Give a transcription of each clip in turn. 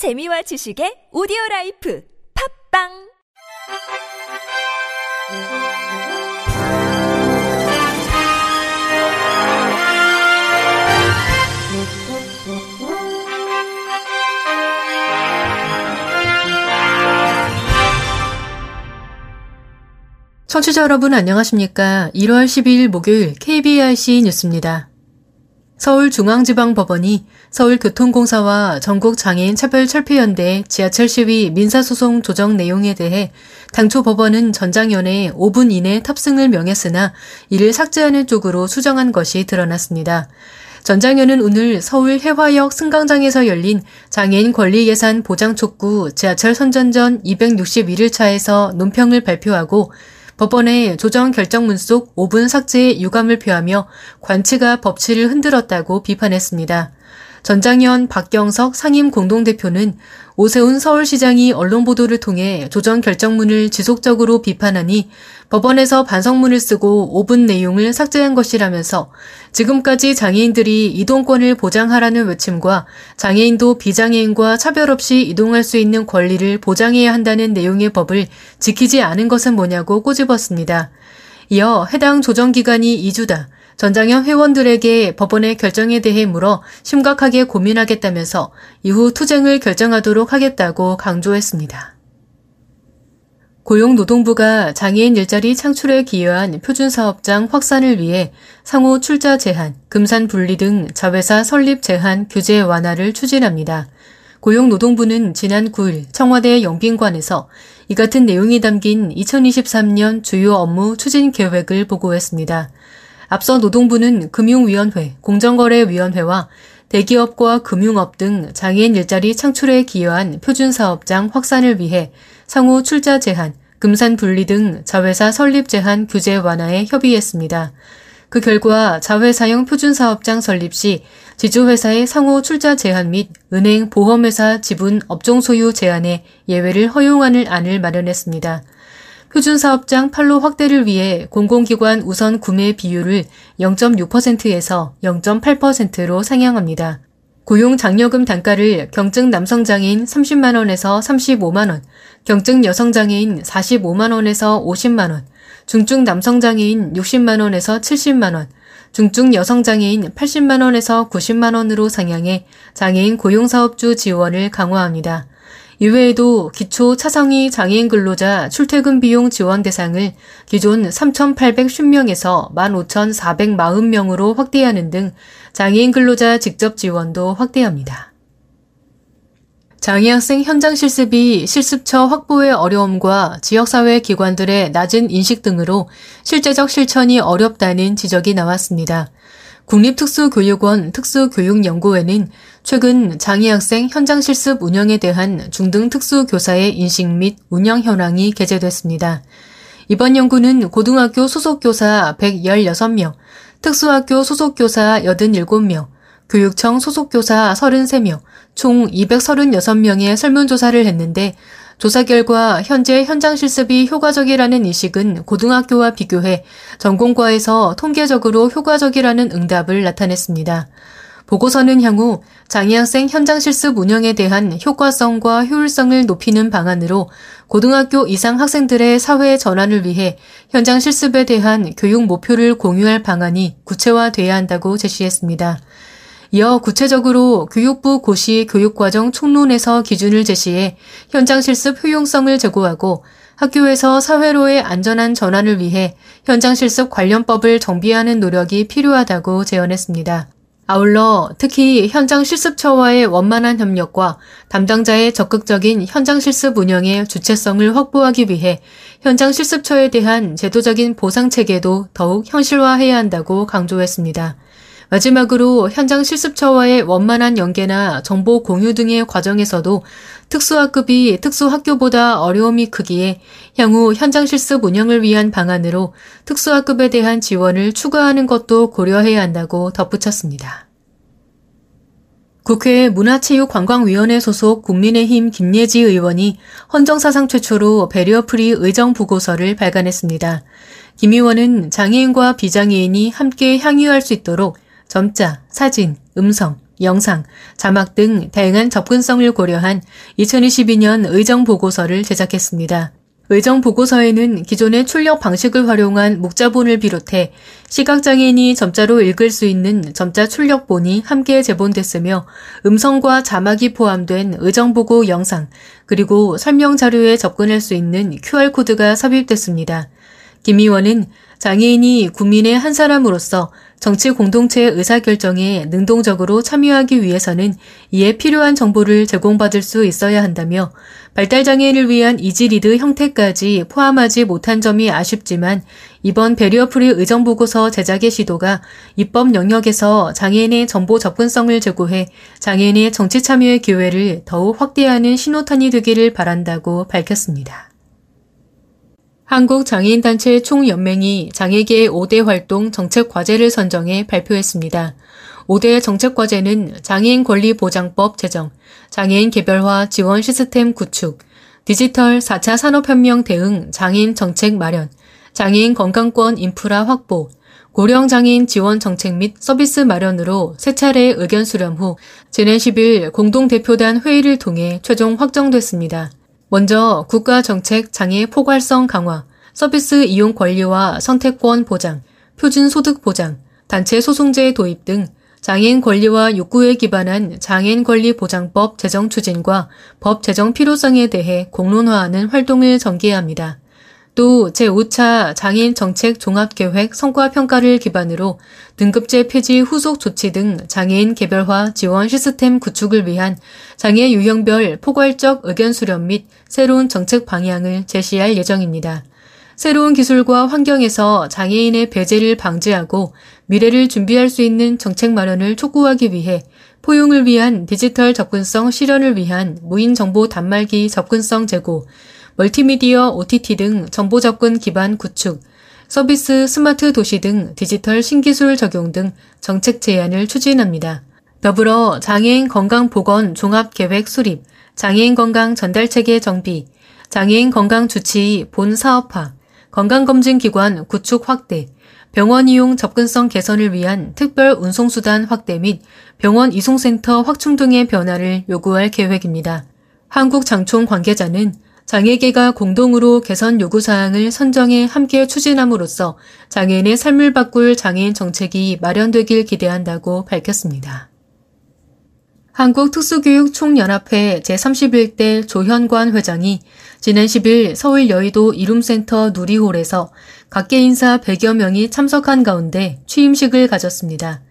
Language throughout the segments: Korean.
재미와 지식의 오디오 라이프 팝빵 청취자 여러분 안녕하십니까? 1월 12일 목요일 KBRC 뉴스입니다. 서울중앙지방법원이 서울교통공사와 전국장애인 차별철폐연대 지하철 시위 민사소송 조정 내용에 대해 당초 법원은 전장연에 5분 이내 탑승을 명했으나 이를 삭제하는 쪽으로 수정한 것이 드러났습니다. 전장현은 오늘 서울 해화역 승강장에서 열린 장애인 권리 예산 보장 촉구 지하철 선전전 261일차에서 논평을 발표하고 법원의 조정 결정문 속 5분 삭제에 유감을 표하며 관치가 법치를 흔들었다고 비판했습니다. 전장현 박경석 상임 공동대표는 오세훈 서울시장이 언론 보도를 통해 조정 결정문을 지속적으로 비판하니 법원에서 반성문을 쓰고 5분 내용을 삭제한 것이라면서 지금까지 장애인들이 이동권을 보장하라는 외침과 장애인도 비장애인과 차별 없이 이동할 수 있는 권리를 보장해야 한다는 내용의 법을 지키지 않은 것은 뭐냐고 꼬집었습니다. 이어 해당 조정기간이 2주다. 전장현 회원들에게 법원의 결정에 대해 물어 심각하게 고민하겠다면서 이후 투쟁을 결정하도록 하겠다고 강조했습니다. 고용노동부가 장애인 일자리 창출에 기여한 표준사업장 확산을 위해 상호 출자 제한, 금산 분리 등 자회사 설립 제한 규제 완화를 추진합니다. 고용노동부는 지난 9일 청와대 영빈관에서 이 같은 내용이 담긴 2023년 주요 업무 추진 계획을 보고했습니다. 앞서 노동부는 금융위원회, 공정거래위원회와 대기업과 금융업 등 장애인 일자리 창출에 기여한 표준사업장 확산을 위해 상호 출자 제한, 금산 분리 등 자회사 설립 제한 규제 완화에 협의했습니다. 그 결과 자회사형 표준사업장 설립 시 지주회사의 상호 출자 제한 및 은행, 보험회사 지분 업종 소유 제한에 예외를 허용하는 안을 마련했습니다. 표준사업장 판로 확대를 위해 공공기관 우선 구매 비율을 0.6%에서 0.8%로 상향합니다. 고용 장려금 단가를 경증 남성 장애인 30만 원에서 35만 원, 경증 여성 장애인 45만 원에서 50만 원, 중증 남성 장애인 60만 원에서 70만 원, 중증 여성 장애인 80만 원에서 90만 원으로 상향해 장애인 고용사업주 지원을 강화합니다. 이외에도 기초 차상위 장애인 근로자 출퇴근 비용 지원 대상을 기존 3,850명에서 15,440명으로 확대하는 등 장애인 근로자 직접 지원도 확대합니다. 장애학생 현장 실습이 실습처 확보의 어려움과 지역사회 기관들의 낮은 인식 등으로 실제적 실천이 어렵다는 지적이 나왔습니다. 국립특수교육원 특수교육연구회는 최근 장애학생 현장 실습 운영에 대한 중등 특수교사의 인식 및 운영 현황이 게재됐습니다. 이번 연구는 고등학교 소속교사 116명, 특수학교 소속교사 87명, 교육청 소속교사 33명, 총 236명의 설문조사를 했는데 조사 결과 현재 현장 실습이 효과적이라는 인식은 고등학교와 비교해 전공과에서 통계적으로 효과적이라는 응답을 나타냈습니다. 보고서는 향후 장애학생 현장 실습 운영에 대한 효과성과 효율성을 높이는 방안으로 고등학교 이상 학생들의 사회 전환을 위해 현장 실습에 대한 교육 목표를 공유할 방안이 구체화돼야 한다고 제시했습니다. 이어 구체적으로 교육부 고시 교육과정 총론에서 기준을 제시해 현장 실습 효용성을 제고하고 학교에서 사회로의 안전한 전환을 위해 현장 실습 관련법을 정비하는 노력이 필요하다고 제언했습니다. 아울러 특히 현장 실습처와의 원만한 협력과 담당자의 적극적인 현장 실습 운영의 주체성을 확보하기 위해 현장 실습처에 대한 제도적인 보상 체계도 더욱 현실화해야 한다고 강조했습니다. 마지막으로 현장 실습처와의 원만한 연계나 정보 공유 등의 과정에서도 특수학급이 특수학교보다 어려움이 크기에 향후 현장 실습 운영을 위한 방안으로 특수학급에 대한 지원을 추가하는 것도 고려해야 한다고 덧붙였습니다. 국회 문화체육관광위원회 소속 국민의힘 김예지 의원이 헌정사상 최초로 배리어프리 의정 보고서를 발간했습니다. 김 의원은 장애인과 비장애인이 함께 향유할 수 있도록 점자, 사진, 음성, 영상, 자막 등 다양한 접근성을 고려한 2022년 의정 보고서를 제작했습니다. 의정 보고서에는 기존의 출력 방식을 활용한 묵자본을 비롯해 시각장애인이 점자로 읽을 수 있는 점자 출력본이 함께 제본됐으며 음성과 자막이 포함된 의정보고 영상, 그리고 설명 자료에 접근할 수 있는 QR코드가 삽입됐습니다. 김 의원은 장애인이 국민의 한 사람으로서 정치 공동체 의사결정에 능동적으로 참여하기 위해서는 이에 필요한 정보를 제공받을 수 있어야 한다며 발달장애인을 위한 easy read 형태까지 포함하지 못한 점이 아쉽지만 이번 베리어프리 의정보고서 제작의 시도가 입법 영역에서 장애인의 정보 접근성을 제고해 장애인의 정치 참여의 기회를 더욱 확대하는 신호탄이 되기를 바란다고 밝혔습니다. 한국장애인단체 총연맹이 장애계 5대 활동 정책 과제를 선정해 발표했습니다. 5대 정책 과제는 장애인 권리 보장법 제정, 장애인 개별화 지원 시스템 구축, 디지털 4차 산업혁명 대응 장애인 정책 마련, 장애인 건강권 인프라 확보, 고령 장애인 지원 정책 및 서비스 마련으로 세 차례 의견 수렴 후 지난 10일 공동대표단 회의를 통해 최종 확정됐습니다. 먼저 국가 정책 장애 포괄성 강화, 서비스 이용 권리와 선택권 보장, 표준 소득 보장, 단체 소송제 도입 등 장애인 권리와 욕구에 기반한 장애인 권리 보장법 제정 추진과 법 제정 필요성에 대해 공론화하는 활동을 전개합니다. 또 제5차 장애인 정책 종합계획 성과 평가를 기반으로 등급제 폐지 후속 조치 등 장애인 개별화 지원 시스템 구축을 위한 장애 유형별 포괄적 의견 수렴 및 새로운 정책 방향을 제시할 예정입니다. 새로운 기술과 환경에서 장애인의 배제를 방지하고 미래를 준비할 수 있는 정책 마련을 촉구하기 위해 포용을 위한 디지털 접근성 실현을 위한 무인 정보 단말기 접근성 제고, 멀티미디어 OTT 등 정보 접근 기반 구축, 서비스 스마트 도시 등 디지털 신기술 적용 등 정책 제안을 추진합니다. 더불어 장애인 건강보건 종합계획 수립, 장애인 건강 전달체계 정비, 장애인 건강 주치의 본 사업화, 건강검진기관 구축 확대, 병원 이용 접근성 개선을 위한 특별 운송수단 확대 및 병원 이송센터 확충 등의 변화를 요구할 계획입니다. 한국장총 관계자는 장애계가 공동으로 개선 요구사항을 선정해 함께 추진함으로써 장애인의 삶을 바꿀 장애인 정책이 마련되길 기대한다고 밝혔습니다. 한국특수교육총연합회 제31대 조현관 회장이 지난 10일 서울 여의도 이룸센터 누리홀에서 각계 인사 100여 명이 참석한 가운데 취임식을 가졌습니다.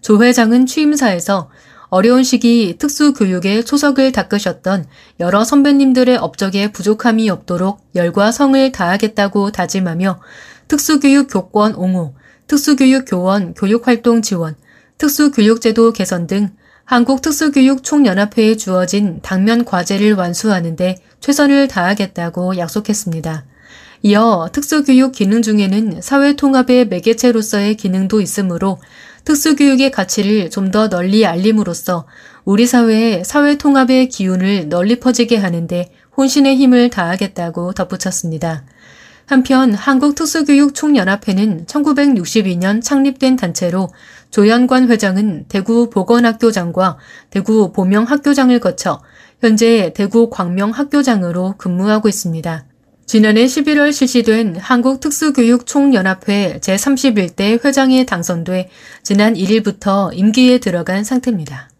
조 회장은 취임사에서 어려운 시기 특수교육에 초석을 닦으셨던 여러 선배님들의 업적에 부족함이 없도록 열과 성을 다하겠다고 다짐하며 특수교육 교권 옹호, 특수교육 교원 교육활동 지원, 특수교육제도 개선 등 한국특수교육총연합회에 주어진 당면 과제를 완수하는데 최선을 다하겠다고 약속했습니다. 이어 특수교육 기능 중에는 사회통합의 매개체로서의 기능도 있으므로 특수교육의 가치를 좀 더 널리 알림으로써 우리 사회의 사회통합의 기운을 널리 퍼지게 하는데 혼신의 힘을 다하겠다고 덧붙였습니다. 한편 한국특수교육총연합회는 1962년 창립된 단체로 조현관 회장은 대구 보건학교장과 대구 보명학교장을 거쳐 현재 대구 광명학교장으로 근무하고 있습니다. 지난해 11월 실시된 한국특수교육총연합회 제31대 회장에 당선돼 지난 1일부터 임기에 들어간 상태입니다.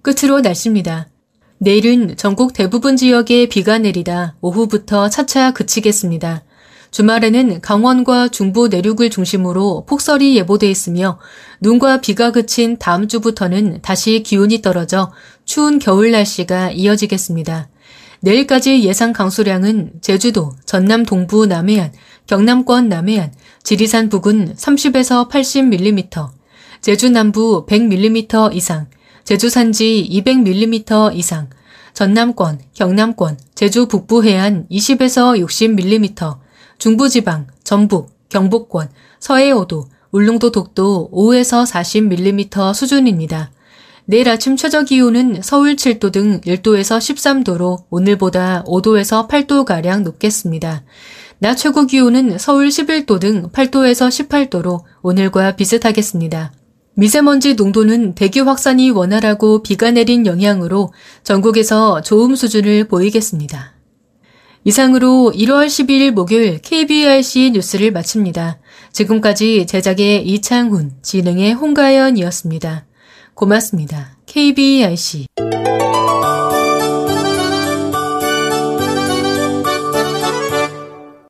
끝으로 날씨입니다. 내일은 전국 대부분 지역에 비가 내리다 오후부터 차차 그치겠습니다. 주말에는 강원과 중부 내륙을 중심으로 폭설이 예보돼 있으며 눈과 비가 그친 다음 주부터는 다시 기온이 떨어져 추운 겨울 날씨가 이어지겠습니다. 내일까지 예상 강수량은 제주도, 전남 동부 남해안, 경남권 남해안, 지리산 부근 30에서 80mm, 제주 남부 100mm 이상, 제주 산지 200mm 이상, 전남권, 경남권, 제주 북부 해안 20에서 60mm, 중부지방, 전북, 경북권, 서해오도, 울릉도 독도 5에서 40mm 수준입니다. 내일 아침 최저 기온은 서울 7도 등 1도에서 13도로 오늘보다 5도에서 8도가량 높겠습니다. 낮 최고 기온은 서울 11도 등 8도에서 18도로 오늘과 비슷하겠습니다. 미세먼지 농도는 대기 확산이 원활하고 비가 내린 영향으로 전국에서 좋음 수준을 보이겠습니다. 이상으로 1월 12일 목요일 KBRC 뉴스를 마칩니다. 지금까지 제작의 이창훈, 진행의 홍가연이었습니다. 고맙습니다. KBRC